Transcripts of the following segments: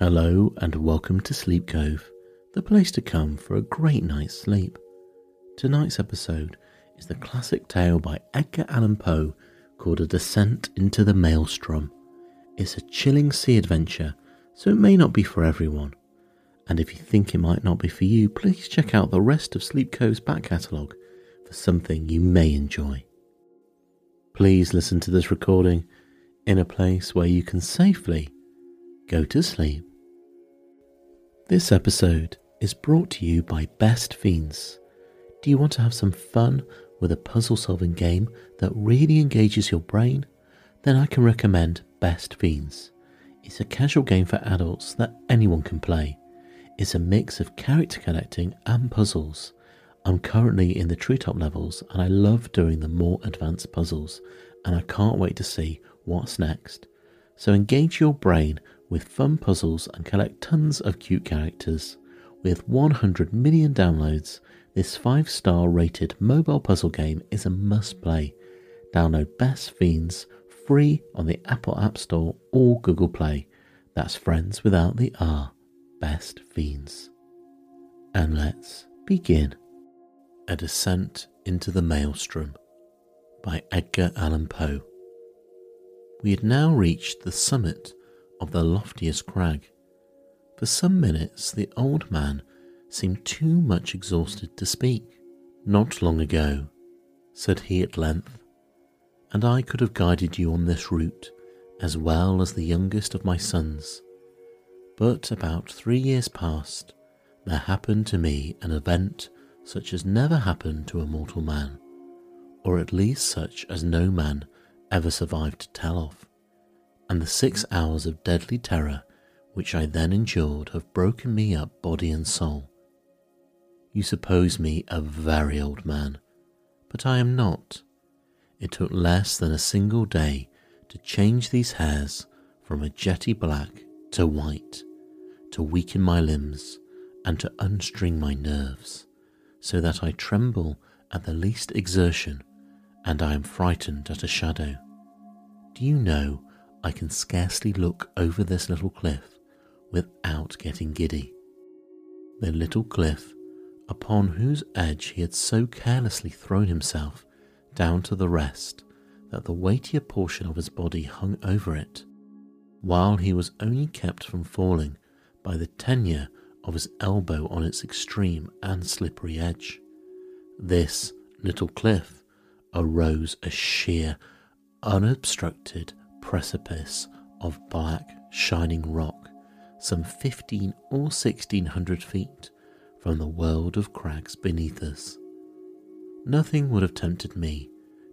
Hello and welcome to Sleep Cove, the place to come for a great night's sleep. Tonight's episode is the classic tale by Edgar Allan Poe called A Descent into the Maelstrom. It's a chilling sea adventure, so it may not be for everyone. And if you think it might not be for you, please check out the rest of Sleep Cove's back catalogue for something you may enjoy. Please listen to this recording in a place where you can safely go to sleep. This episode is brought to you by Best Fiends. Do you want to have some fun with a puzzle solving game that really engages your brain? Then I can recommend Best Fiends. It's a casual game for adults that anyone can play. It's a mix of character collecting and puzzles. I'm currently in the treetop levels and I love doing the more advanced puzzles, and I can't wait to see what's next. So engage your brain with fun puzzles and collect tons of cute characters. With 100 million downloads, this 5 star rated mobile puzzle game is a must play. Download Best Fiends free on the Apple App Store or Google Play. That's friends without the R. Best Fiends. And let's begin. A Descent into the Maelstrom by Edgar Allan Poe. We had now reached the summit of the loftiest crag. For some minutes, the old man seemed too much exhausted to speak. Not long ago, said he at length, and I could have guided you on this route as well as the youngest of my sons. But about three years past, there happened to me an event such as never happened to a mortal man, or at least such as no man ever survived to tell of and the six hours of deadly terror which I then endured have broken me up body and soul. You suppose me a very old man, but I am not. It took less than a single day to change these hairs from a jetty black to white, to weaken my limbs, and to unstring my nerves, so that I tremble at the least exertion, and I am frightened at a shadow. Do you know I can scarcely look over this little cliff without getting giddy. The little cliff upon whose edge he had so carelessly thrown himself down to the rest that the weightier portion of his body hung over it, while he was only kept from falling by the tenure of his elbow on its extreme and slippery edge. This little cliff arose a sheer, unobstructed precipice of black, shining rock, some fifteen or sixteen hundred feet from the world of crags beneath us. Nothing would have tempted me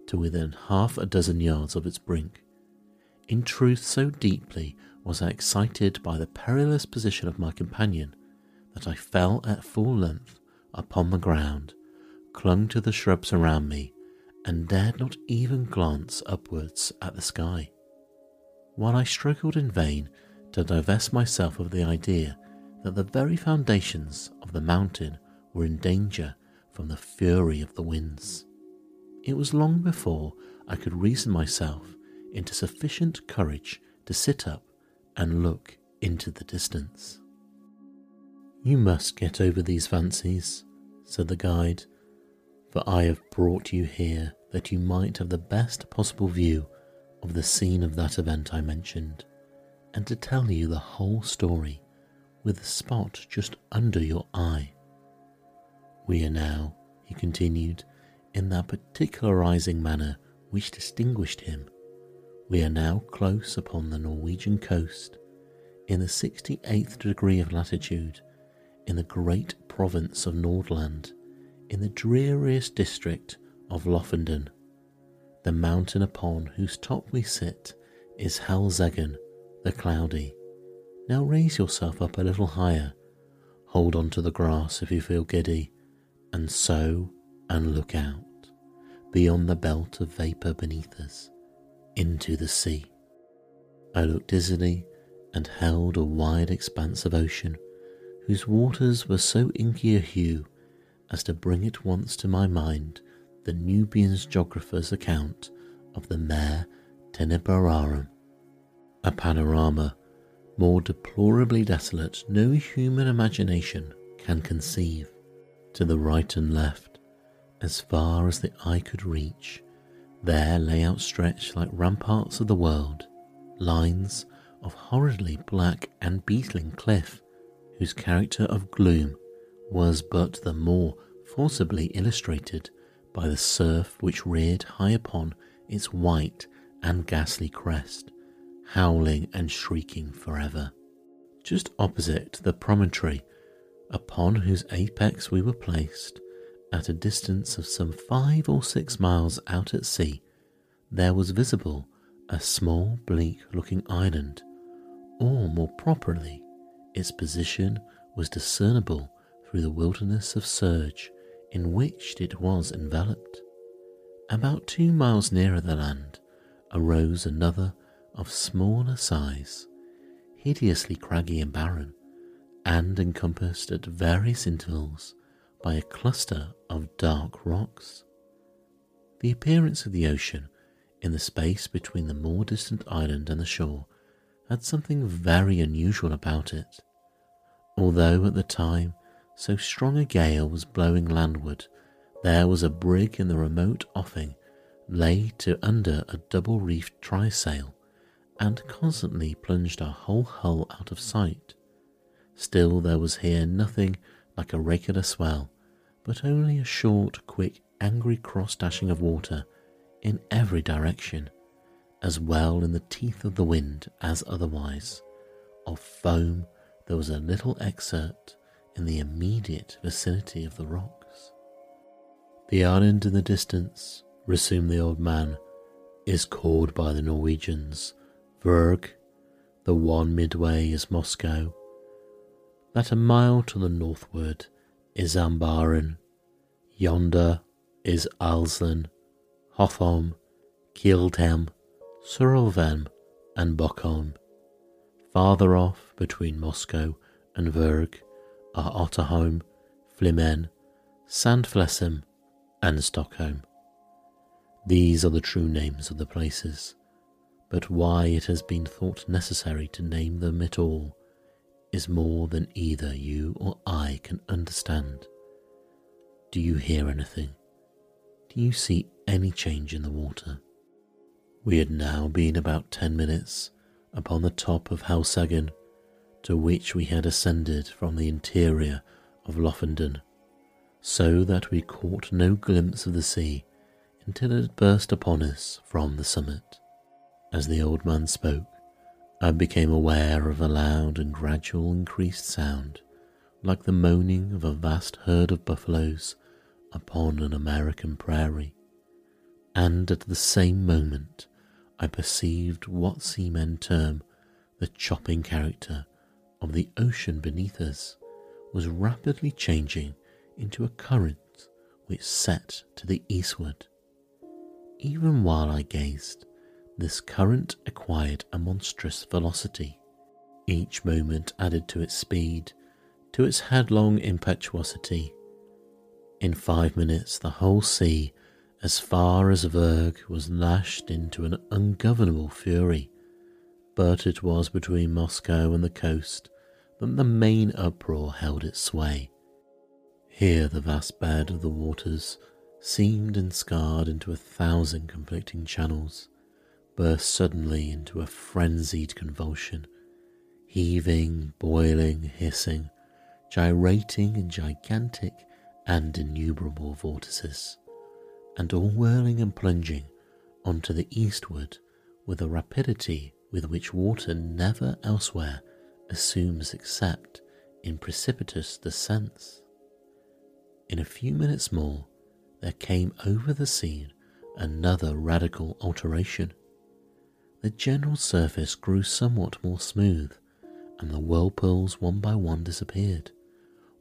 to within half a dozen yards of its brink. In truth, so deeply was I excited by the perilous position of my companion that I fell at full length upon the ground, clung to the shrubs around me, and dared not even glance upwards at the sky while I struggled in vain to divest myself of the idea that the very foundations of the mountain were in danger from the fury of the winds. It was long before I could reason myself into sufficient courage to sit up and look into the distance. You must get over these fancies, said the guide, for I have brought you here that you might have the best possible view of the scene of that event I mentioned, and to tell you the whole story with the spot just under your eye. We are now, he continued, in that particularizing manner which distinguished him. We are now close upon the Norwegian coast, in the 68th degree of latitude, in the great province of Nordland, in the dreariest district of Lofoden the mountain upon whose top we sit is Helseggen the Cloudy. Now raise yourself up a little higher, hold on to the grass if you feel giddy, and so and look out beyond the belt of vapour beneath us into the sea. I looked dizzily and held a wide expanse of ocean whose waters were so inky a hue as to bring at once to my mind the Nubian's geographer's account of the Mare Tenebrarum, a panorama more deplorably desolate no human imagination can conceive. To the right and left, as far as the eye could reach, there lay outstretched like ramparts of the world, lines of horridly black and beetling cliff, whose character of gloom was but the more forcibly illustrated by the surf which reared high upon its white and ghastly crest, howling and shrieking forever. Just opposite the promontory upon whose apex we were placed, at a distance of some five or six miles out at sea, there was visible a small bleak looking island, or more properly, its position was discernible through the wilderness of surge in which it was enveloped. About two miles nearer the land arose another of smaller size, hideously craggy and barren, and encompassed at various intervals by a cluster of dark rocks. The appearance of the ocean in the space between the more distant island and the shore had something very unusual about it. Although at the time so strong a gale was blowing landward, there was a brig in the remote offing lay to under a double reefed trysail and constantly plunged our whole hull out of sight. Still, there was here nothing like a regular swell, but only a short, quick, angry cross dashing of water in every direction, as well in the teeth of the wind as otherwise. Of foam, there was a little excerpt in the immediate vicinity of the rocks. The island in the distance, resumed the old man, is called by the Norwegians Vurrgh. The one midway is Moskoe. That a mile to the northward is Ambaaren. Yonder is Alsen, Hotholm, Keildhelm, Suarven, and Buckholm. Farther off, between Moskoe and Vurrgh, are Otterholm, Flimen, Sandflesen, and Stockholm. These are the true names of the places, but why it has been thought necessary to name them at all is more than either you or I can understand. Do you hear anything? Do you see any change in the water? We had now been about ten minutes upon the top of Helseggen to which we had ascended from the interior of Lofoden, so that we caught no glimpse of the sea until it burst upon us from the summit. As the old man spoke, I became aware of a loud and gradual increased sound, like the moaning of a vast herd of buffaloes upon an American prairie, and at the same moment I perceived what seamen term the chopping character of the ocean beneath us was rapidly changing into a current which set to the eastward. Even while I gazed, this current acquired a monstrous velocity. Each moment added to its speed, to its headlong impetuosity. In five minutes, the whole sea, as far as Vurrgh, was lashed into an ungovernable fury. But it was between Moskoe and the coast that the main uproar held its sway. Here the vast bed of the waters, seamed and scarred into a thousand conflicting channels, burst suddenly into a frenzied convulsion, heaving, boiling, hissing, gyrating in gigantic and innumerable vortices, and all whirling and plunging onto the eastward with a rapidity with which water never elsewhere assumes except in precipitous descents. In a few minutes more, there came over the scene another radical alteration. The general surface grew somewhat more smooth, and the whirlpools one by one disappeared,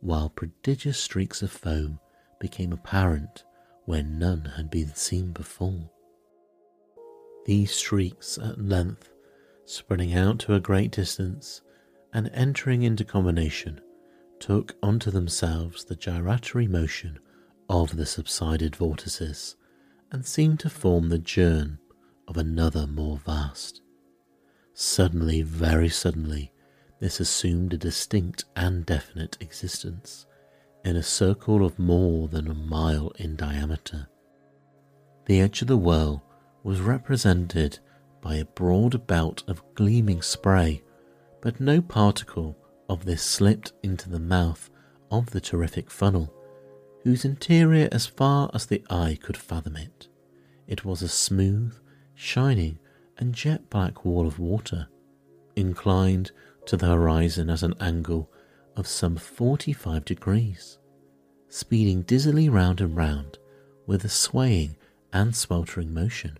while prodigious streaks of foam became apparent where none had been seen before. These streaks at length, spreading out to a great distance, and entering into combination, took unto themselves the gyratory motion of the subsided vortices and seemed to form the germ of another more vast. Suddenly, very suddenly, this assumed a distinct and definite existence in a circle of more than a mile in diameter. The edge of the whirl was represented by a broad belt of gleaming spray, but no particle of this slipped into the mouth of the terrific funnel, whose interior, as far as the eye could fathom it, it was a smooth, shining, and jet black wall of water, inclined to the horizon at an angle of some 45 degrees, speeding dizzily round and round with a swaying and sweltering motion,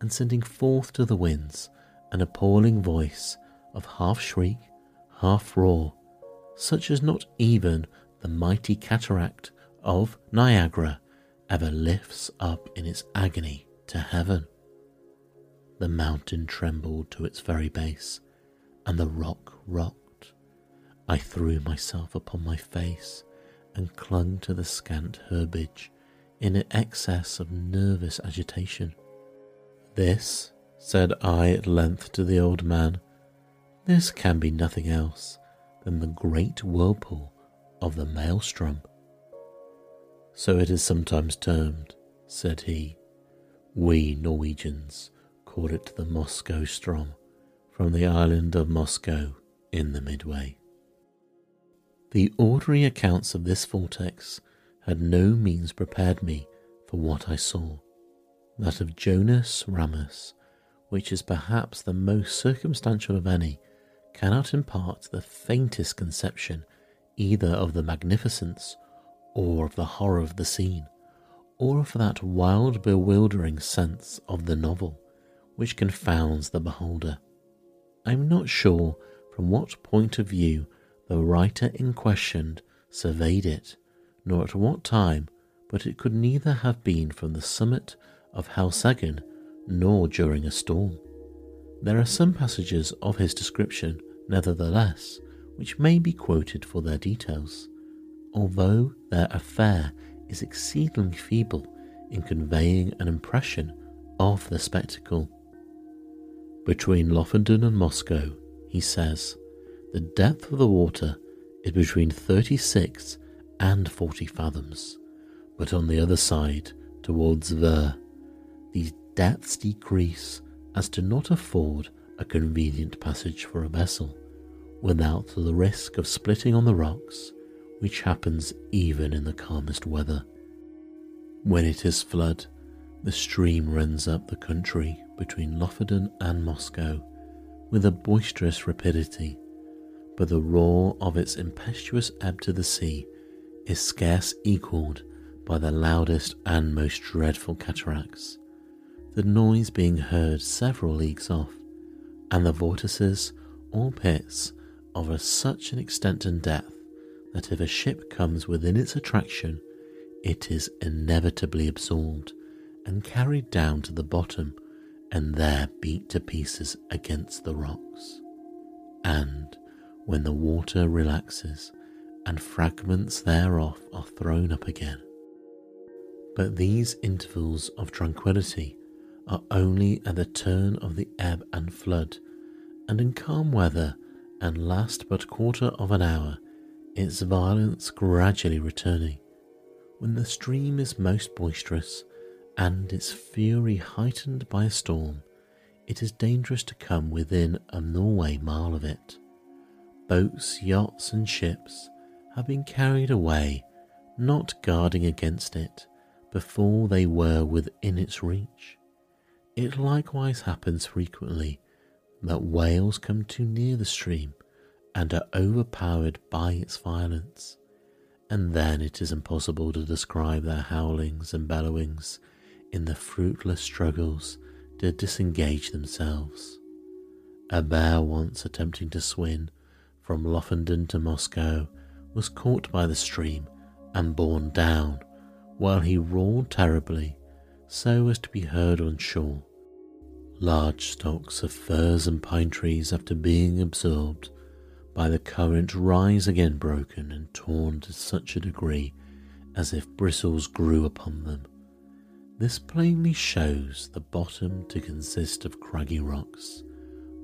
and sending forth to the winds an appalling voice of half shriek, half roar, such as not even the mighty cataract of Niagara ever lifts up in its agony to heaven. The mountain trembled to its very base, and the rock rocked. I threw myself upon my face and clung to the scant herbage in an excess of nervous agitation. This, said I at length to the old man, this can be nothing else than the great whirlpool of the maelstrom. So it is sometimes termed, said he. We Norwegians call it the Moskoe Ström, from the island of Moskoe in the Midway. The ordinary accounts of this vortex had no means prepared me for what I saw. That of Jonas Ramus, which is perhaps the most circumstantial of any, cannot impart the faintest conception either of the magnificence or of the horror of the scene, or of that wild, bewildering sense of the novel which confounds the beholder. I am not sure from what point of view the writer in question surveyed it, nor at what time, but it could neither have been from the summit of Helseggen nor during a storm. There are some passages of his description, nevertheless, which may be quoted for their details, although their affair is exceedingly feeble in conveying an impression of the spectacle. Between Lofoden and Moskoe, he says, the depth of the water is between 36 and 40 fathoms, but on the other side, towards Ver, these depths decrease as to not afford a convenient passage for a vessel without the risk of splitting on the rocks, which happens even in the calmest weather. When it is flood, the stream runs up the country between Lofoden and Moskoe with a boisterous rapidity, but the roar of its impetuous ebb to the sea is scarce equalled by the loudest and most dreadful cataracts, the noise being heard several leagues off, and the vortices or pits are of such an extent and depth that if a ship comes within its attraction, it is inevitably absorbed and carried down to the bottom and there beat to pieces against the rocks. And when the water relaxes and fragments thereof are thrown up again. But these intervals of tranquillity are only at the turn of the ebb and flood, and in calm weather and last but quarter of an hour, its violence gradually returning. When the stream is most boisterous and its fury heightened by a storm, it is dangerous to come within a Norway mile of it. Boats, yachts, and ships have been carried away, not guarding against it before they were within its reach. It likewise happens frequently that whales come too near the stream and are overpowered by its violence, and then it is impossible to describe their howlings and bellowings in the fruitless struggles to disengage themselves. A bear once attempting to swim from Lofoden to Moskoe was caught by the stream and borne down while he roared terribly so as to be heard on shore. Large stocks of firs and pine trees, after being absorbed by the current, rise again broken and torn to such a degree as if bristles grew upon them. This plainly shows the bottom to consist of craggy rocks,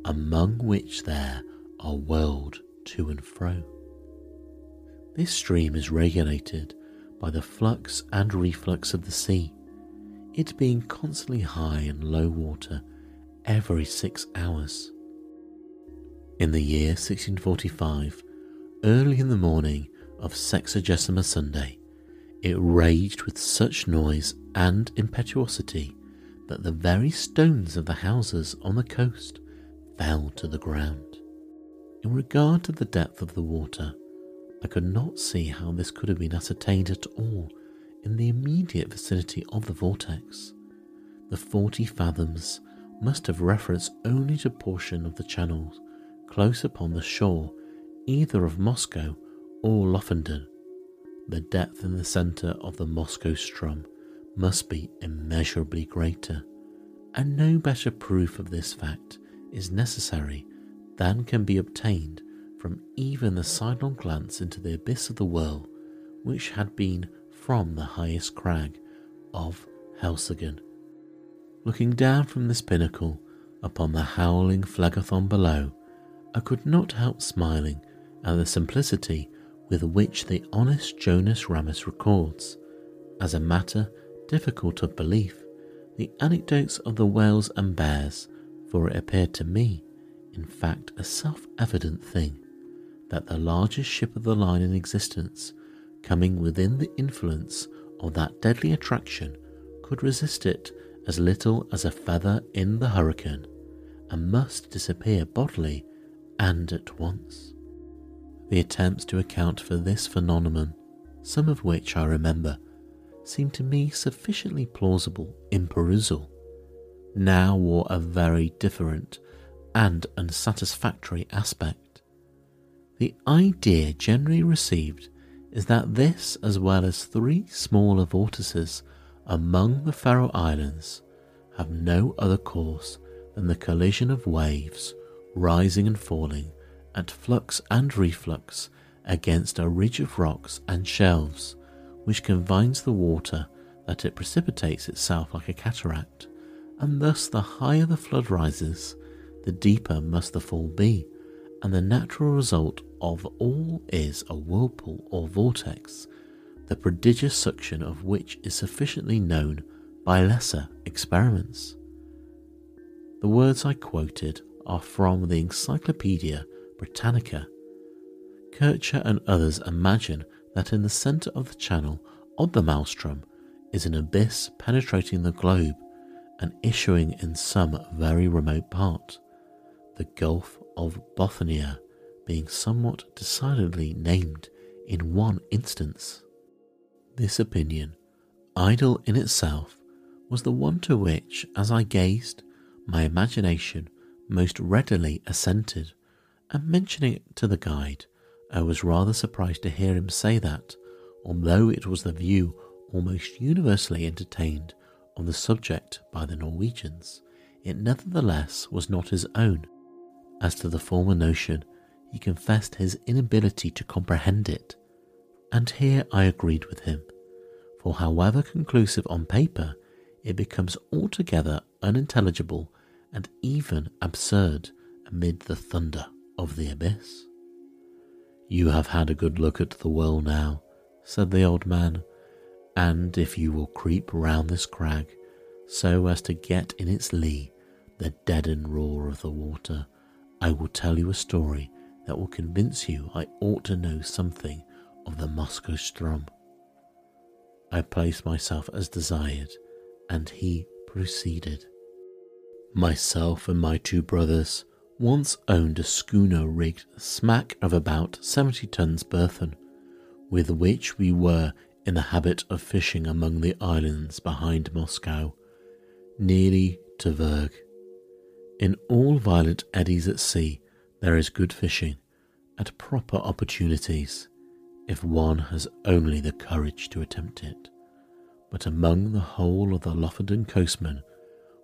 among which there are whirled to and fro. This stream is regulated by the flux and reflux of the sea, it being constantly high and low water every six hours. In the year 1645, early in the morning of Sexagesima Sunday, it raged with such noise and impetuosity that the very stones of the houses on the coast fell to the ground. In regard to the depth of the water, I could not see how this could have been ascertained at all in the immediate vicinity of the vortex. The forty fathoms must have reference only to portion of the channels close upon the shore either of Moskoe or Lofoden. The depth in the centre of the Moskoe Ström must be immeasurably greater, and no better proof of this fact is necessary than can be obtained from even the sidelong glance into the abyss of the well, which had been from the highest crag of Helseggen. Looking down from this pinnacle upon the howling Phlegethon below, I could not help smiling at the simplicity with which the honest Jonas Ramus records, as a matter difficult of belief, the anecdotes of the whales and bears, for it appeared to me, in fact, a self evident thing, that the largest ship of the line in existence, coming within the influence of that deadly attraction, could resist it as little as a feather in the hurricane, and must disappear bodily and at once. The attempts to account for this phenomenon, some of which I remember, seem to me sufficiently plausible in perusal, now wore a very different and unsatisfactory aspect. The idea generally received is that this, as well as three smaller vortices among the Faroe Islands, have no other course than the collision of waves rising and falling at flux and reflux against a ridge of rocks and shelves, which confines the water that it precipitates itself like a cataract, and thus the higher the flood rises, the deeper must the fall be, and the natural result of all is a whirlpool or vortex, the prodigious suction of which is sufficiently known by lesser experiments. The words I quoted are from the Encyclopedia Britannica. Kircher and others imagine that in the centre of the channel of the maelstrom is an abyss penetrating the globe and issuing in some very remote part, the Gulf of Bothnia being somewhat decidedly named in one instance. This opinion, idle in itself, was the one to which, as I gazed, my imagination most readily assented, and mentioning it to the guide, I was rather surprised to hear him say that, although it was the view almost universally entertained on the subject by the Norwegians, it nevertheless was not his own. As to the former notion, he confessed his inability to comprehend it, and here I agreed with him, for however conclusive on paper, it becomes altogether unintelligible and even absurd amid the thunder of the abyss. You have had a good look at the well now, said the old man, and if you will creep round this crag so as to get in its lee the deadened roar of the water, I will tell you a story that will convince you I ought to know something of the Moskoe Ström. I placed myself as desired, and he proceeded. Myself and my two brothers once owned a schooner rigged smack of about 70 tons burthen, with which we were in the habit of fishing among the islands behind Moskoe, nearly to Vurrgh. In all violent eddies at sea, there is good fishing at proper opportunities, if one has only the courage to attempt it. But among the whole of the Lofoden coastmen,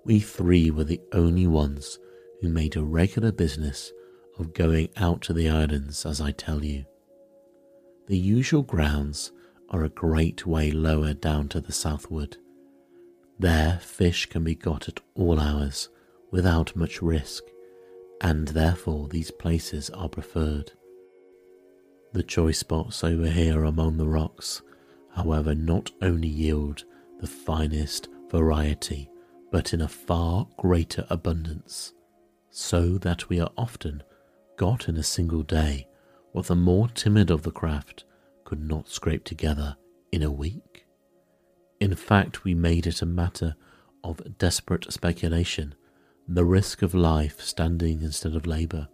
we three were the only ones who made a regular business of going out to the islands, as I tell you. The usual grounds are a great way lower down to the southward. There, fish can be got at all hours without much risk, and therefore these places are preferred. The choice spots over here among the rocks, however, not only yield the finest variety, but in a far greater abundance, so that we are often got in a single day what the more timid of the craft could not scrape together in a week. In fact, we made it a matter of desperate speculation, the risk of life standing instead of labour,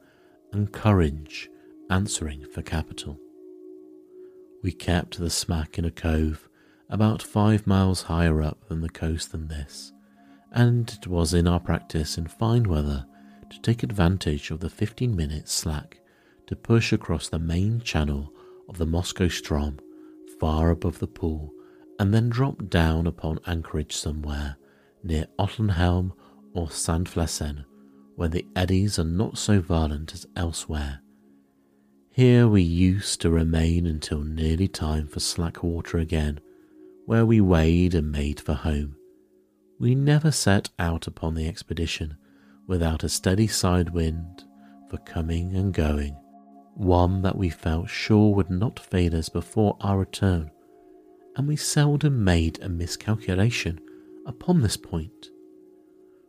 and courage answering for capital. We kept the smack in a cove about five miles higher up than the coast than this, and it was in our practice in fine weather to take advantage of the 15 minutes slack to push across the main channel of the Moskoe Ström far above the pool and then drop down upon anchorage somewhere near Otterholm or Sandflesen where the eddies are not so violent as elsewhere. Here we used to remain until nearly time for slack water again, where we weighed and made for home. We never set out upon the expedition without a steady side wind for coming and going, one that we felt sure would not fail us before our return, and we seldom made a miscalculation upon this point.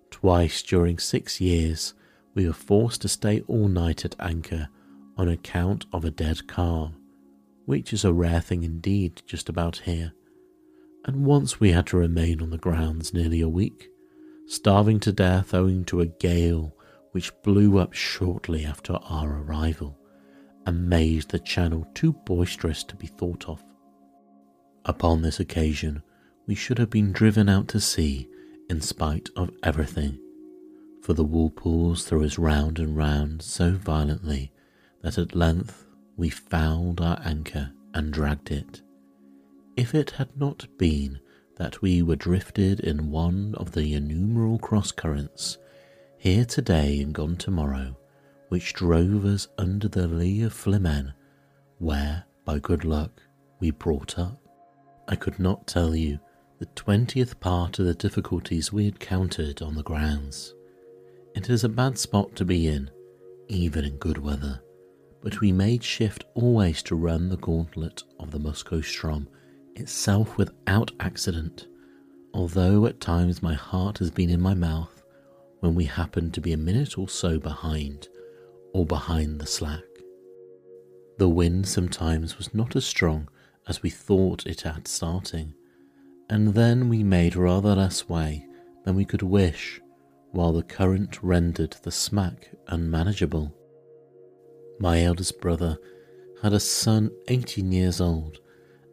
Twice during six years we were forced to stay all night at anchor on account of a dead calm, which is a rare thing indeed just about here. And once we had to remain on the grounds nearly a week, starving to death owing to a gale which blew up shortly after our arrival and made the channel too boisterous to be thought of. Upon this occasion, we should have been driven out to sea in spite of everything, for the whirlpools threw us round and round so violently that at length we fouled our anchor and dragged it. If it had not been that we were drifted in one of the innumerable cross currents, here today and gone tomorrow, which drove us under the lee of Flimen, where, by good luck, we brought up, I could not tell you the twentieth part of the difficulties we had countered on the grounds. It is a bad spot to be in, even in good weather but we made shift always to run the gauntlet of the Moskoe Ström itself without accident, although at times my heart has been in my mouth when we happened to be a minute or so behind or behind the slack. The wind sometimes was not as strong as we thought it at starting, and then we made rather less way than we could wish, while the current rendered the smack unmanageable. My eldest brother had a son 18 years old,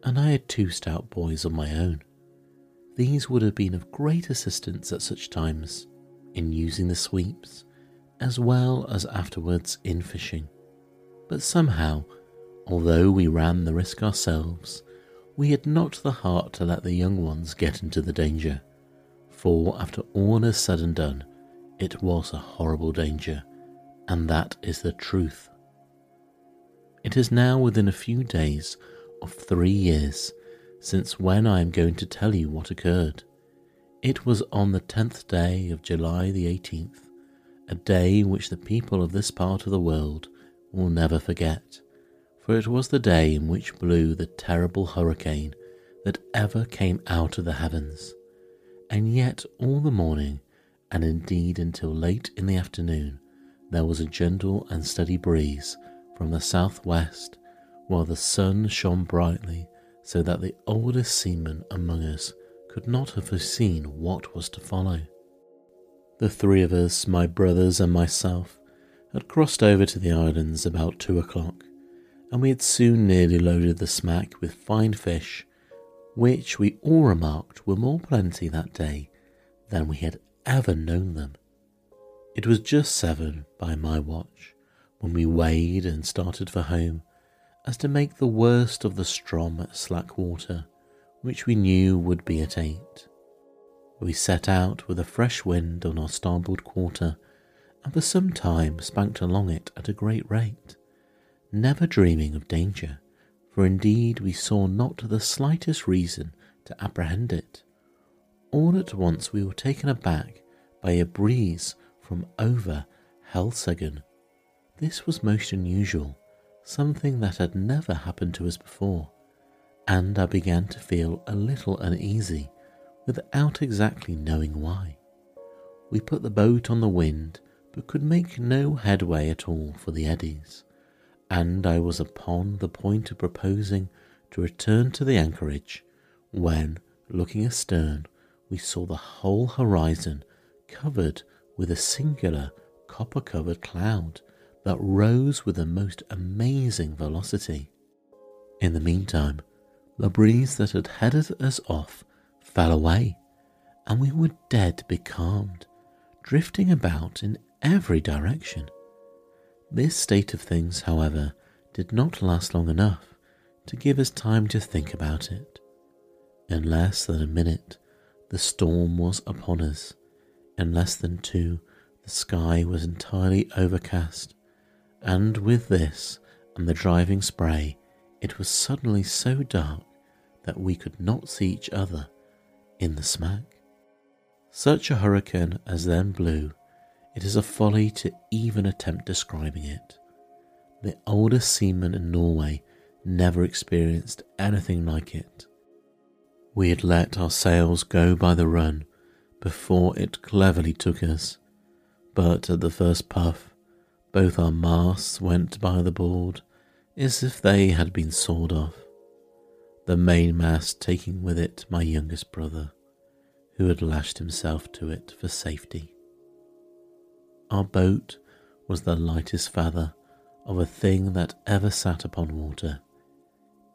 and I had two stout boys of my own. These would have been of great assistance at such times in using the sweeps, as well as afterwards in fishing. But somehow, although we ran the risk ourselves, we had not the heart to let the young ones get into the danger, for after all is said and done, it was a horrible danger, and that is the truth it is now within a few days of three years since when I am going to tell you what occurred. It was on the tenth day of July the 18th, a day which the people of this part of the world will never forget, for it was the day in which blew the terrible hurricane that ever came out of the heavens. And yet, all the morning, and indeed until late in the afternoon, there was a gentle and steady breeze from the southwest, while the sun shone brightly, so that the oldest seaman among us could not have foreseen what was to follow. The three of us, my brothers and myself, had crossed over to the islands about two o'clock, and we had soon nearly loaded the smack with fine fish, which we all remarked were more plenty that day than we had ever known them. It was just seven by my watch, when we weighed and started for home, as to make the worst of the Ström at slack water, which we knew would be at eight. We set out with a fresh wind on our starboard quarter, and for some time spanked along it at a great rate, never dreaming of danger, for indeed we saw not the slightest reason to apprehend it. All at once we were taken aback by a breeze from over Helseggen this was most unusual, something that had never happened to us before, and I began to feel a little uneasy without exactly knowing why. We put the boat on the wind but could make no headway at all for the eddies, and I was upon the point of proposing to return to the anchorage when, looking astern, we saw the whole horizon covered with a singular copper covered cloud that rose with a most amazing velocity. In the meantime, the breeze that had headed us off fell away, and we were dead becalmed, drifting about in every direction. This state of things, however, did not last long enough to give us time to think about it. In less than a minute, the storm was upon us. In less than two, the sky was entirely overcast, and with this and the driving spray, it was suddenly so dark that we could not see each other in the smack. Such a hurricane as then blew, it is a folly to even attempt describing it. The oldest seaman in Norway never experienced anything like it. We had let our sails go by the run before it cleverly took us, but at the first puff, both our masts went by the board as if they had been sawed off, the mainmast taking with it my youngest brother, who had lashed himself to it for safety. Our boat was the lightest feather of a thing that ever sat upon water.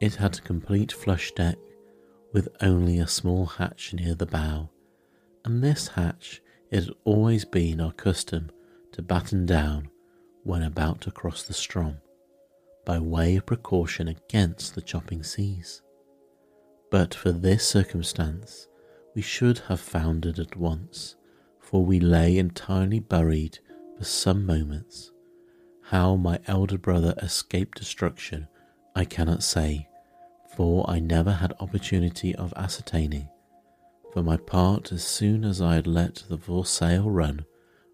It had a complete flush deck with only a small hatch near the bow, and this hatch it had always been our custom to batten down when about to cross the Strom, by way of precaution against the chopping seas. But for this circumstance, we should have foundered at once, for we lay entirely buried for some moments. How my elder brother escaped destruction, I cannot say, for I never had opportunity of ascertaining. For my part, as soon as I had let the foresail run,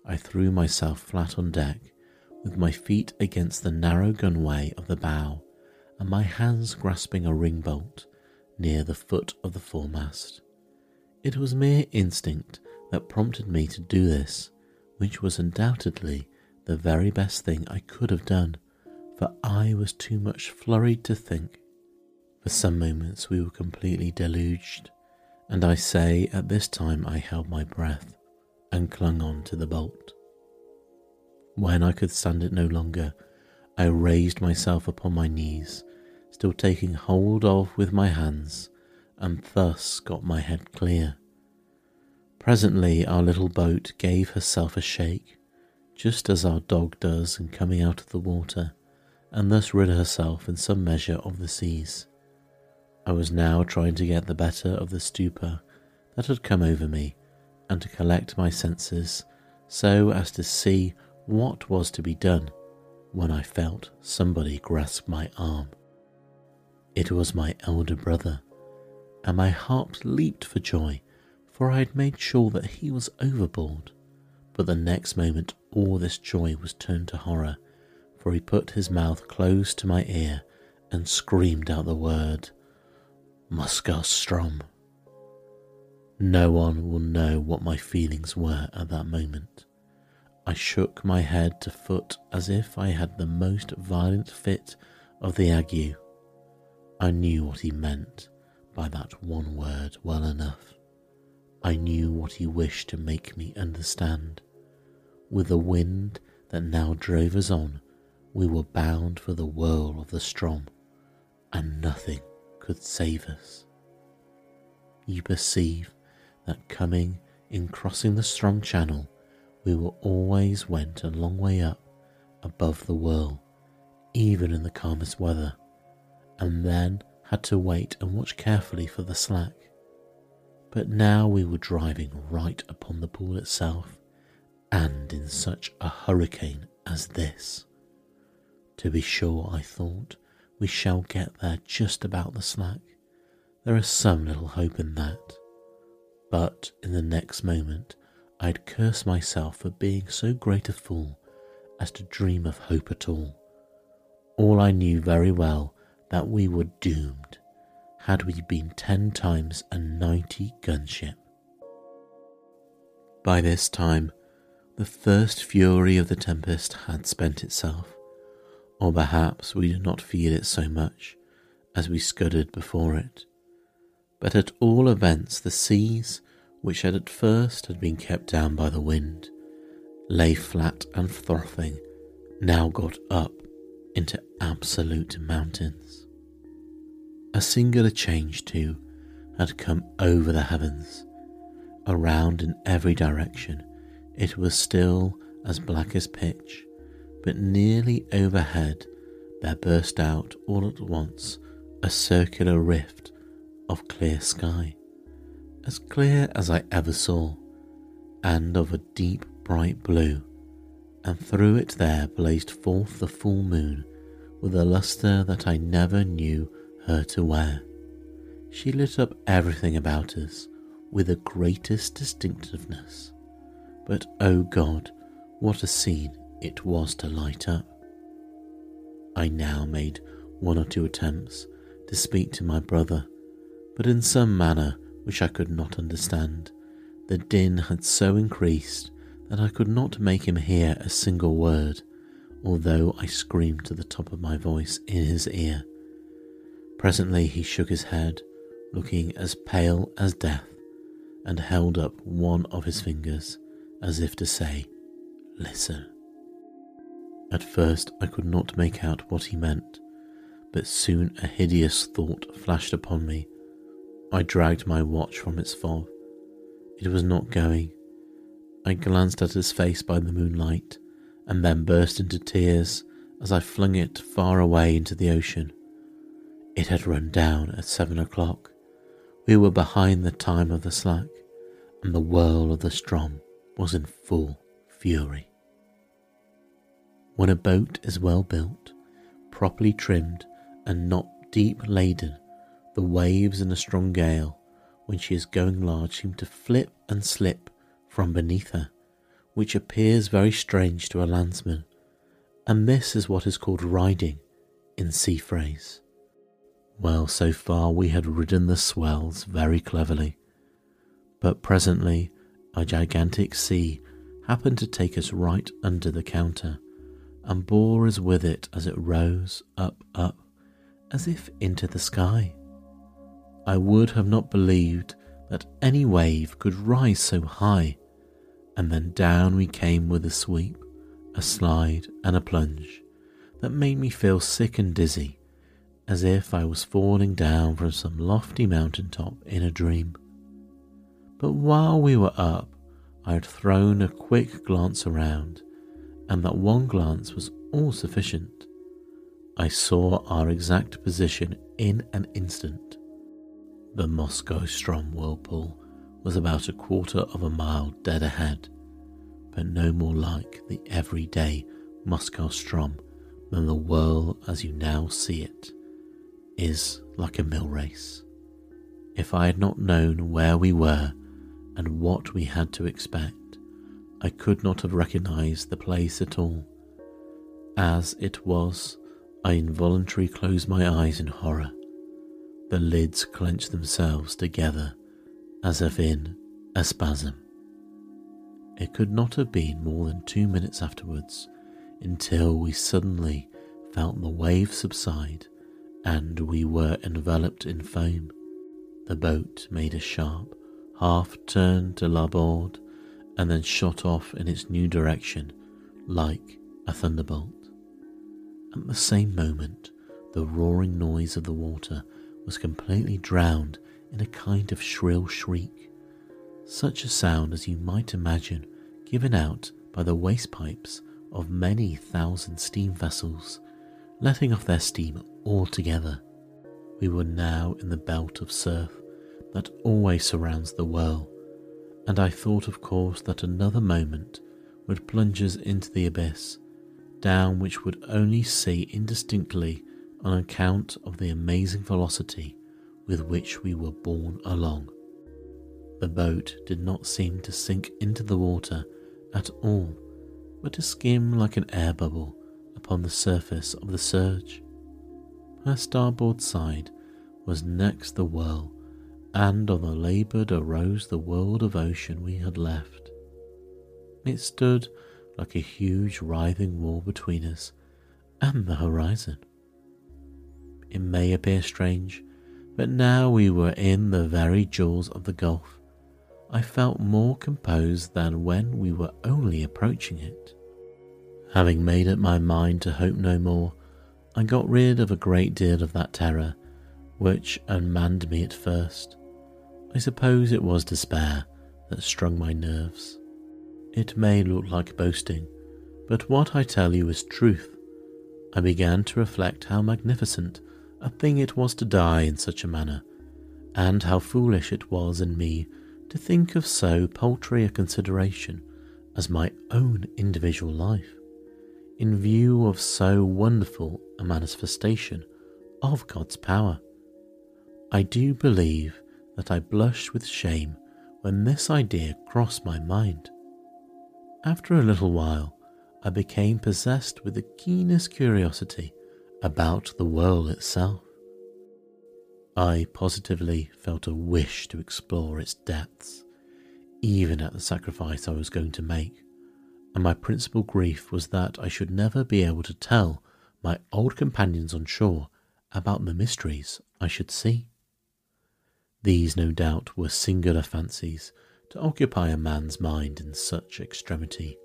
I threw myself flat on deck with my feet against the narrow gunway of the bow and my hands grasping a ring bolt near the foot of the foremast. It was mere instinct that prompted me to do this, which was undoubtedly the very best thing I could have done, for I was too much flurried to think. For some moments we were completely deluged, and I say at this time I held my breath and clung on to the bolt. When I could stand it no longer, I raised myself upon my knees, still taking hold of with my hands, and thus got my head clear. Presently, our little boat gave herself a shake, just as our dog does in coming out of the water, and thus rid herself in some measure of the seas. I was now trying to get the better of the stupor that had come over me, and to collect my senses so as to see what was to be done when I felt somebody grasp my arm. It was my elder brother, and my heart leaped for joy, for I had made sure that he was overboard. But the next moment, all this joy was turned to horror, for he put his mouth close to my ear and screamed out the word, Moskoe Ström. No one will know what my feelings were at that moment. I shook my head to foot as if I had the most violent fit of the ague. I knew what he meant by that one word well enough. I knew what he wished to make me understand. With the wind that now drove us on, we were bound for the whirl of the Strom, and nothing could save us. You perceive that coming in crossing the Strom channel, we were always went a long way up above the whirl, even in the calmest weather, and then had to wait and watch carefully for the slack. But now we were driving right upon the pool itself, and in such a hurricane as this. To be sure, I thought, we shall get there just about the slack. There is some little hope in that. But in the next moment, I'd curse myself for being so great a fool as to dream of hope at all. all I knew very well that we were doomed had we been ten times a ninety gunship. By this time, the first fury of the tempest had spent itself, or perhaps we did not feel it so much as we scudded before it. But at all events, the seas, which had at first had been kept down by the wind, lay flat and frothing, now got up into absolute mountains. A singular change, too, had come over the heavens. Around in every direction, it was still as black as pitch, but nearly overhead there burst out all at once a circular rift of clear sky, as clear as I ever saw, and of a deep bright blue, and through it there blazed forth the full moon with a lustre that I never knew her to wear. She lit up everything about us with the greatest distinctiveness. But oh God, what a scene it was to light up. I now made one or two attempts to speak to my brother, but in some manner which I could not understand. The din had so increased that I could not make him hear a single word, although I screamed to the top of my voice in his ear. Presently he shook his head, looking as pale as death, and held up one of his fingers as if to say, Listen. At first I could not make out what he meant, but soon a hideous thought flashed upon me. I dragged my watch from its fob. It was not going. I glanced at his face by the moonlight and then burst into tears as I flung it far away into the ocean. It had run down at seven o'clock. We were behind the time of the slack, and the whirl of the Ström was in full fury. When a boat is well built, properly trimmed, and not deep laden, the waves in a strong gale, when she is going large, seem to flip and slip from beneath her, which appears very strange to a landsman, and this is what is called riding in sea phrase. Well, so far we had ridden the swells very cleverly, but presently a gigantic sea happened to take us right under the counter and bore us with it as it rose up, up, as if into the sky. I would have not believed that any wave could rise so high, and then down we came with a sweep, a slide, and a plunge that made me feel sick and dizzy, as if I was falling down from some lofty mountain top in a dream. But while we were up, I had thrown a quick glance around, and that one glance was all sufficient. I saw our exact position in an instant. The Moskoe Ström whirlpool was about a quarter of a mile dead ahead, but no more like the everyday Moskoe Ström than the whirl as you now see it is like a mill race. If I had not known where we were and what we had to expect, I could not have recognized the place at all. As it was, I involuntarily closed my eyes in horror. The lids clenched themselves together as if in a spasm. It could not have been more than two minutes afterwards until we suddenly felt the wave subside and we were enveloped in foam. The boat made a sharp, half turn to larboard, and then shot off in its new direction like a thunderbolt. At the same moment, the roaring noise of the water was completely drowned in a kind of shrill shriek, such a sound as you might imagine given out by the waste pipes of many thousand steam vessels, letting off their steam altogether. We were now in the belt of surf that always surrounds the whirl, and I thought, of course, that another moment would plunge us into the abyss, down which would only see indistinctly on account of the amazing velocity with which we were borne along. The boat did not seem to sink into the water at all, but to skim like an air bubble upon the surface of the surge. Her starboard side was next the whirl, and on the larboard arose the world of ocean we had left. It stood like a huge writhing wall between us and the horizon. It may appear strange, but now we were in the very jaws of the gulf. I felt more composed than when we were only approaching it. Having made up my mind to hope no more, I got rid of a great deal of that terror which unmanned me at first. I suppose it was despair that strung my nerves. It may look like boasting, but what I tell you is truth. I began to reflect how magnificent a thing it was to die in such a manner, and how foolish it was in me to think of so paltry a consideration as my own individual life, in view of so wonderful a manifestation of God's power. I do believe that I blushed with shame when this idea crossed my mind. After a little while, I became possessed with the keenest curiosity about the world itself. I positively felt a wish to explore its depths, even at the sacrifice I was going to make, and my principal grief was that I should never be able to tell my old companions on shore about the mysteries I should see. These, no doubt, were singular fancies to occupy a man's mind in such extremity,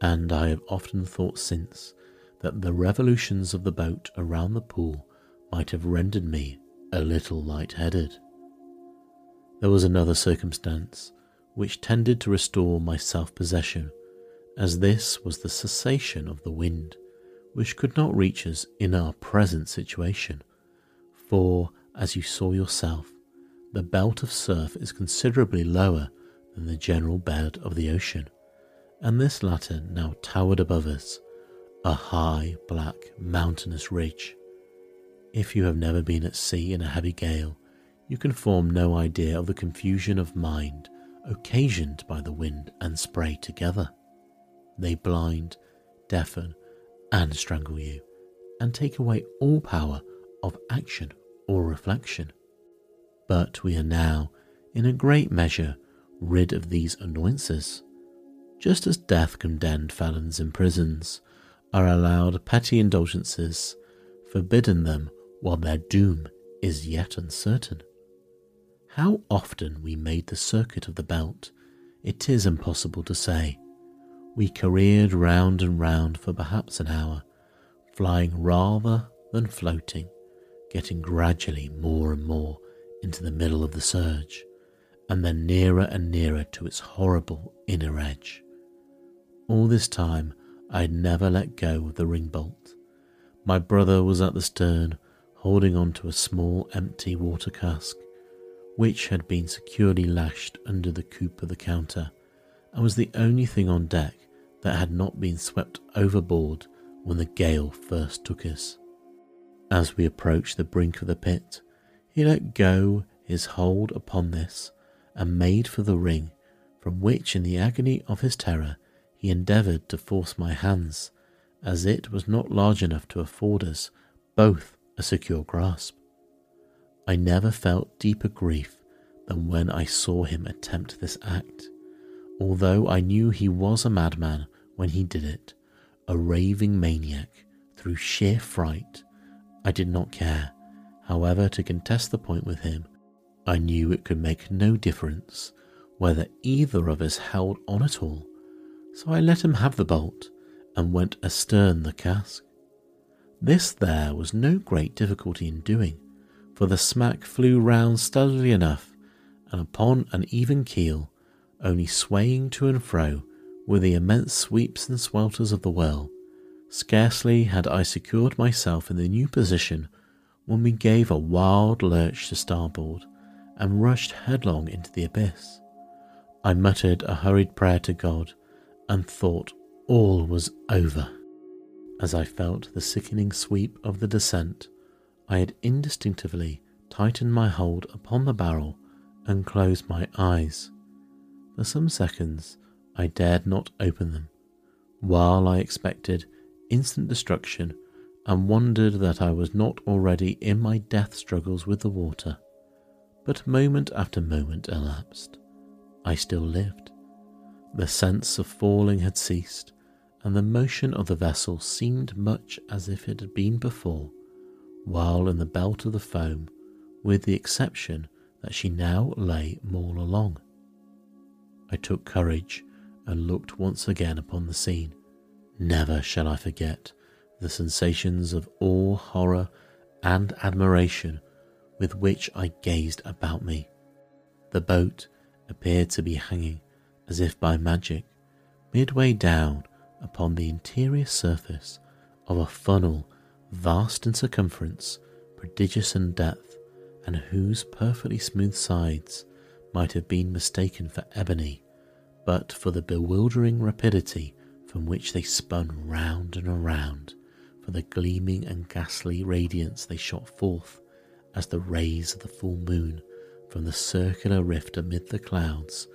and I have often thought since that the revolutions of the boat around the pool might have rendered me a little light-headed. There was another circumstance which tended to restore my self-possession, as this was the cessation of the wind, which could not reach us in our present situation, for, as you saw yourself, the belt of surf is considerably lower than the general bed of the ocean, and this latter now towered above us, a high, black, mountainous ridge. If you have never been at sea in a heavy gale, you can form no idea of the confusion of mind occasioned by the wind and spray together. They blind, deafen, and strangle you, and take away all power of action or reflection. But we are now, in a great measure, rid of these annoyances. Just as death condemned felons in prisons are allowed petty indulgences, forbidden them while their doom is yet uncertain. How often we made the circuit of the belt, it is impossible to say. We careered round and round for perhaps an hour, flying rather than floating, getting gradually more and more into the middle of the surge, and then nearer and nearer to its horrible inner edge. All this time I had never let go of the ring bolt. My brother was at the stern, holding on to a small empty water cask, which had been securely lashed under the coop of the counter, and was the only thing on deck that had not been swept overboard when the gale first took us. As we approached the brink of the pit, he let go his hold upon this and made for the ring, from which, in the agony of his terror, he endeavoured to force my hands, as it was not large enough to afford us both a secure grasp. I never felt deeper grief than when I saw him attempt this act, although I knew he was a madman when he did it, a raving maniac through sheer fright. I did not care However, to contest the point with him, I knew it could make no difference whether either of us held on at all, so I let him have the bolt and went astern the cask. This there was no great difficulty in doing, for the smack flew round steadily enough, and upon an even keel, only swaying to and fro with the immense sweeps and swelters of the whirl. Scarcely had I secured myself in the new position when we gave a wild lurch to starboard and rushed headlong into the abyss. I muttered a hurried prayer to God and thought all was over. As I felt the sickening sweep of the descent, I had instinctively tightened my hold upon the barrel and closed my eyes. For some seconds I dared not open them, while I expected instant destruction and wondered that I was not already in my death struggles with the water. But moment after moment elapsed. I still lived. The sense of falling had ceased, and the motion of the vessel seemed much as if it had been before, while in the belt of the foam, with the exception that she now lay more along. I took courage and looked once again upon the scene. Never shall I forget the sensations of awe, horror, and admiration with which I gazed about me. The boat appeared to be hanging, as if by magic, midway down upon the interior surface of a funnel vast in circumference, prodigious in depth, and whose perfectly smooth sides might have been mistaken for ebony but for the bewildering rapidity from which they spun round and around, for the gleaming and ghastly radiance they shot forth as the rays of the full moon from the circular rift amid the clouds,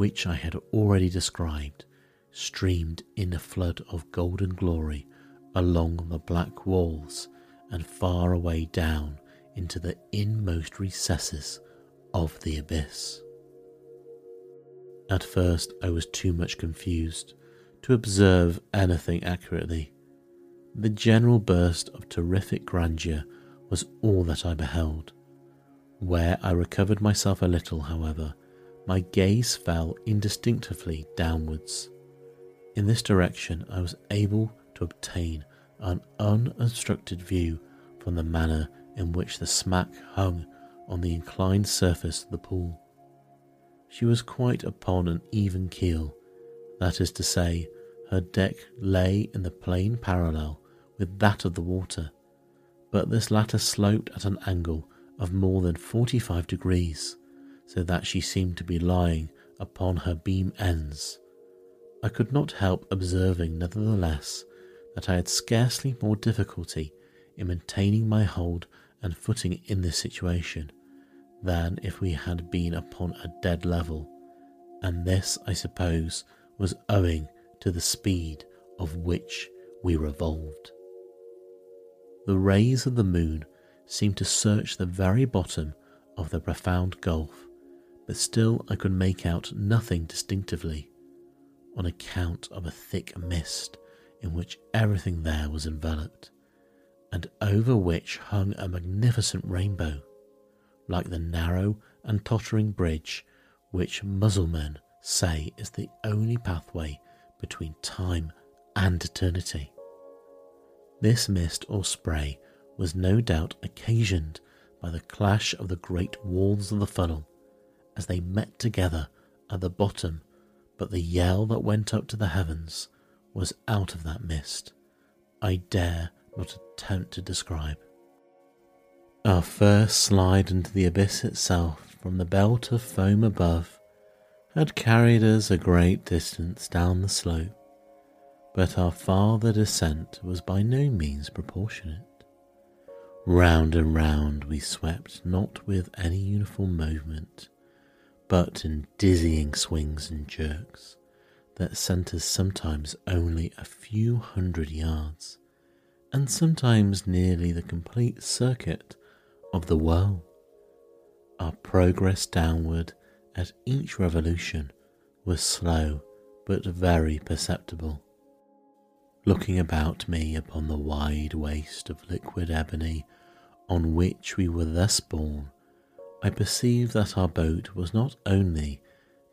which I had already described, streamed in a flood of golden glory along the black walls and far away down into the inmost recesses of the abyss. At first, I was too much confused to observe anything accurately. The general burst of terrific grandeur was all that I beheld. Where I recovered myself a little, however, my gaze fell indistinctly downwards. In this direction, I was able to obtain an unobstructed view from the manner in which the smack hung on the inclined surface of the pool. She was quite upon an even keel, that is to say, her deck lay in the plane parallel with that of the water, but this latter sloped at an angle of more than 45 degrees, so that she seemed to be lying upon her beam ends. I could not help observing, nevertheless, that I had scarcely more difficulty in maintaining my hold and footing in this situation than if we had been upon a dead level, and this, I suppose, was owing to the speed of which we revolved. The rays of the moon seemed to search the very bottom of the profound gulf, but still I could make out nothing distinctively, on account of a thick mist in which everything there was enveloped, and over which hung a magnificent rainbow like the narrow and tottering bridge which Mussulmen say is the only pathway between time and eternity. This mist or spray was no doubt occasioned by the clash of the great walls of the funnel as they met together at the bottom, but the yell that went up to the heavens was out of that mist. I dare not attempt to describe. Our first slide into the abyss itself from the belt of foam above had carried us a great distance down the slope, but our farther descent was by no means proportionate. Round and round we swept, not with any uniform movement, but in dizzying swings and jerks that sent us sometimes only a few hundred yards, and sometimes nearly the complete circuit of the world. Our progress downward at each revolution was slow but very perceptible. Looking about me upon the wide waste of liquid ebony on which we were thus borne, I perceived that our boat was not only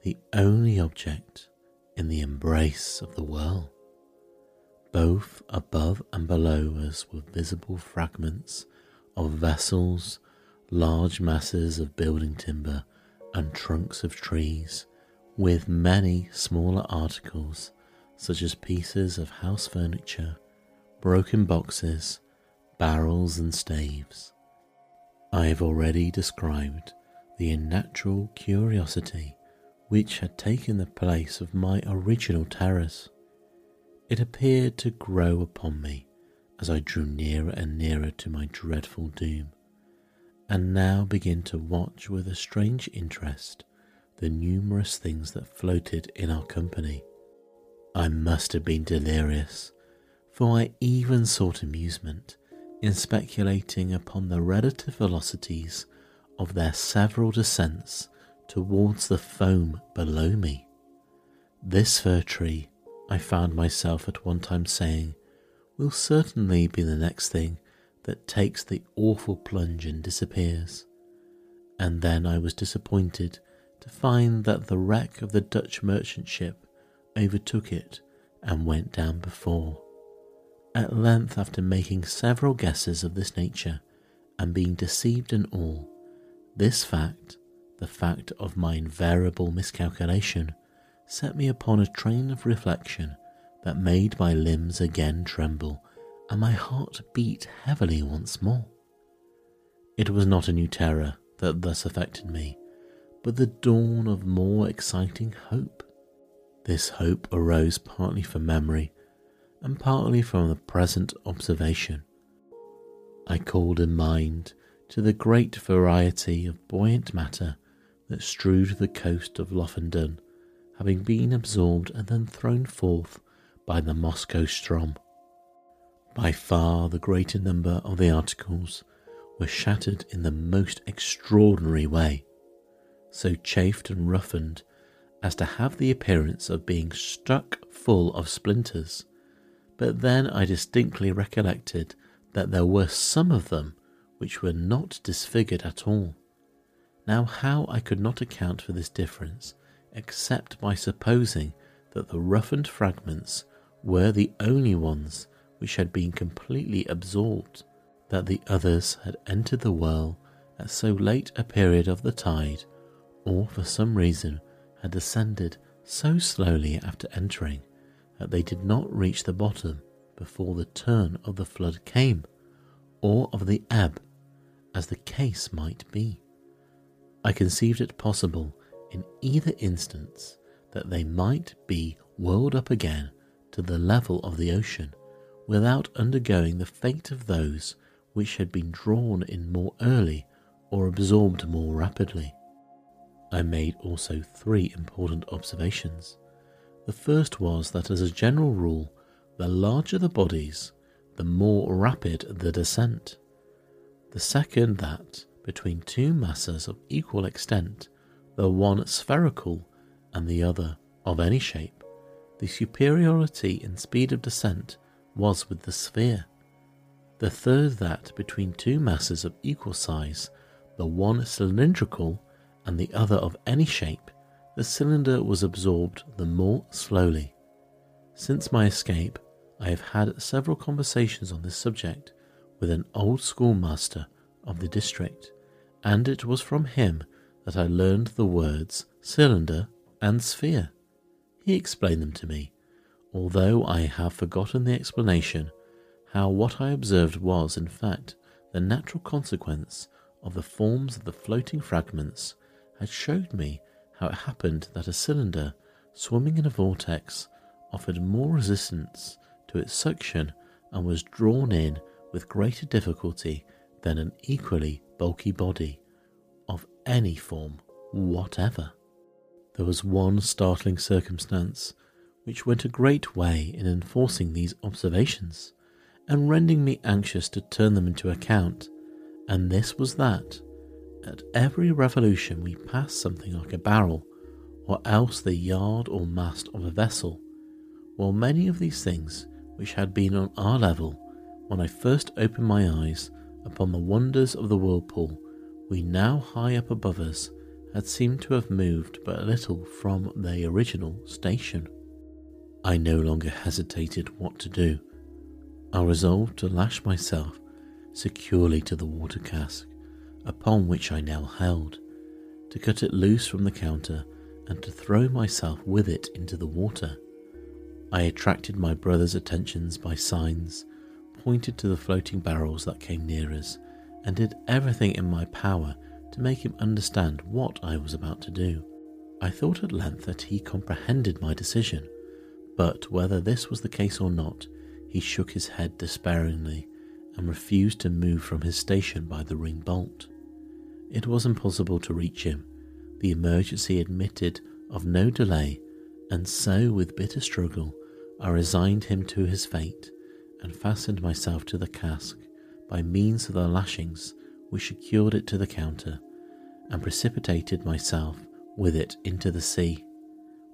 the only object in the embrace of the whirl, Both above and below us were visible fragments of vessels, large masses of building timber, and trunks of trees, with many smaller articles such as pieces of house furniture, broken boxes, barrels, and staves. I have already described the unnatural curiosity which had taken the place of my original terrors. It appeared to grow upon me as I drew nearer and nearer to my dreadful doom, and now begin to watch with a strange interest the numerous things that floated in our company. I must have been delirious, for I even sought amusement in speculating upon the relative velocities of their several descents towards the foam below me. This fir tree, I found myself at one time saying, will certainly be the next thing that takes the awful plunge and disappears. And then I was disappointed to find that the wreck of the Dutch merchant ship overtook it and went down before. At length, after making several guesses of this nature and being deceived in all, this fact, the fact of my invariable miscalculation, set me upon a train of reflection that made my limbs again tremble and my heart beat heavily once more. It was not a new terror that thus affected me, but the dawn of more exciting hope. This hope arose partly from memory and partly from the present observation. I called in mind to the great variety of buoyant matter that strewed the coast of Lofoden, having been absorbed and then thrown forth by the Moskoe Ström. By far the greater number of the articles were shattered in the most extraordinary way, so chafed and roughened as to have the appearance of being struck full of splinters. But then I distinctly recollected that there were some of them which were not disfigured at all. Now, how I could not account for this difference, except by supposing that the roughened fragments were the only ones which had been completely absorbed, that the others had entered the well at so late a period of the tide, or for some reason had descended so slowly after entering that they did not reach the bottom before the turn of the flood came, or of the ebb, as the case might be. I conceived it possible in either instance that they might be whirled up again to the level of the ocean without undergoing the fate of those which had been drawn in more early or absorbed more rapidly. I made also three important observations. The first was that, as a general rule, the larger the bodies, the more rapid the descent. The second, that between two masses of equal extent, the one spherical and the other of any shape, the superiority in speed of descent was with the sphere. The third, that between two masses of equal size, the one cylindrical and the other of any shape, the cylinder was absorbed the more slowly. Since my escape, I have had several conversations on this subject with an old schoolmaster of the district, and it was from him that I learned the words cylinder and sphere. He explained them to me, although I have forgotten the explanation, how what I observed was, in fact, the natural consequence of the forms of the floating fragments had showed me how it happened that a cylinder swimming in a vortex offered more resistance to its suction and was drawn in with greater difficulty than an equally bulky body of any form whatever. There was one startling circumstance which went a great way in enforcing these observations and rendering me anxious to turn them into account, and this was that at every revolution we passed something like a barrel, or else the yard or mast of a vessel, while many of these things which had been on our level when I first opened my eyes upon the wonders of the whirlpool, we now high up above us had seemed to have moved but little from their original station. I no longer hesitated what to do. I resolved to lash myself securely to the water cask upon which I now held, to cut it loose from the counter and to throw myself with it into the water. I attracted my brother's attentions by signs, pointed to the floating barrels that came near us, and did everything in my power to make him understand what I was about to do. I thought at length that he comprehended my decision, but whether this was the case or not, he shook his head despairingly and refused to move from his station by the ring bolt. It was impossible to reach him. The emergency admitted of no delay, and so, with bitter struggle, I resigned him to his fate and fastened myself to the cask by means of the lashings which secured it to the counter, and precipitated myself with it into the sea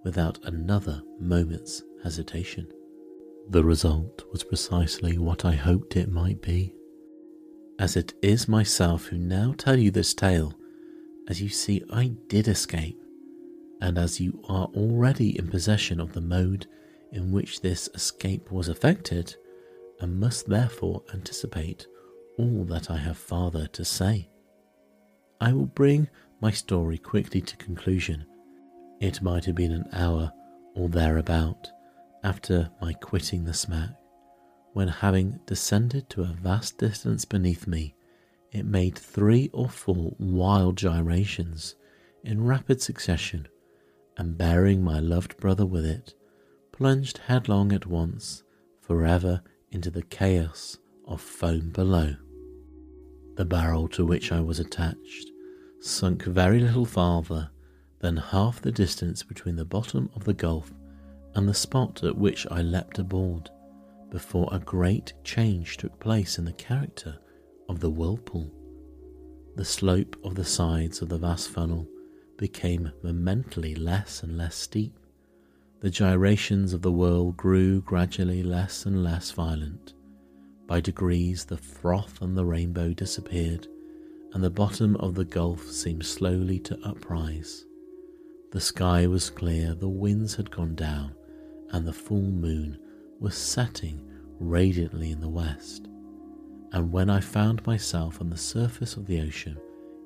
without another moment's hesitation. The result was precisely what I hoped it might be. As it is myself who now tell you this tale, as you see, I did escape, and as you are already in possession of the mode in which this escape was effected, and must therefore anticipate all that I have farther to say. I will bring my story quickly to conclusion. It might have been an hour or thereabout after my quitting the smack, when having descended to a vast distance beneath me, it made three or four wild gyrations in rapid succession, and bearing my loved brother with it, plunged headlong at once, forever into the chaos of foam below. The barrel to which I was attached sunk very little farther than half the distance between the bottom of the gulf and the spot at which I leapt aboard before a great change took place in the character of the whirlpool. The slope of the sides of the vast funnel became momently less and less steep. The gyrations of the whirl grew gradually less and less violent by degrees, the froth and the rainbow disappeared, and the bottom of the gulf seemed slowly to uprise. The sky was clear, the winds had gone down, and the full moon was setting radiantly in the west. And when I found myself on the surface of the ocean,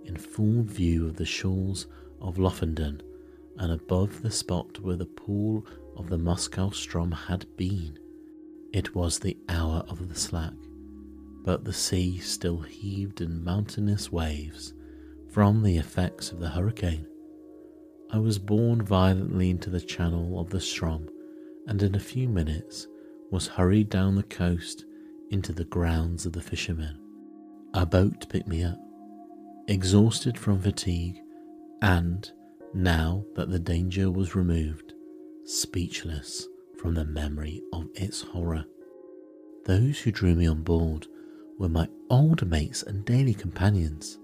in full view of the shores of Lofoden, and above the spot where the pool of the Moskoe Ström had been, it was the hour of the slack, but the sea still heaved in mountainous waves from the effects of the hurricane. I was borne violently into the channel of the Ström, and in a few minutes was hurried down the coast into the grounds of the fishermen. A boat picked me up, exhausted from fatigue, and, now that the danger was removed, speechless from the memory of its horror. Those who drew me on board were my old mates and daily companions,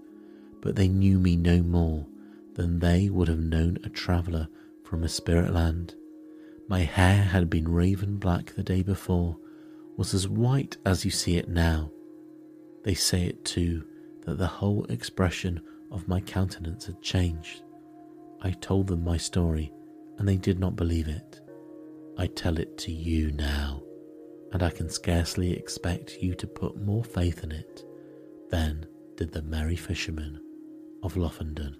but they knew me no more than they would have known a traveller from a spirit land. My hair had been raven black the day before, was as white as you see it now. They say it too that the whole expression of my countenance had changed. I told them my story, and they did not believe it. I tell it to you now, and I can scarcely expect you to put more faith in it than did the merry fishermen of Lofoden.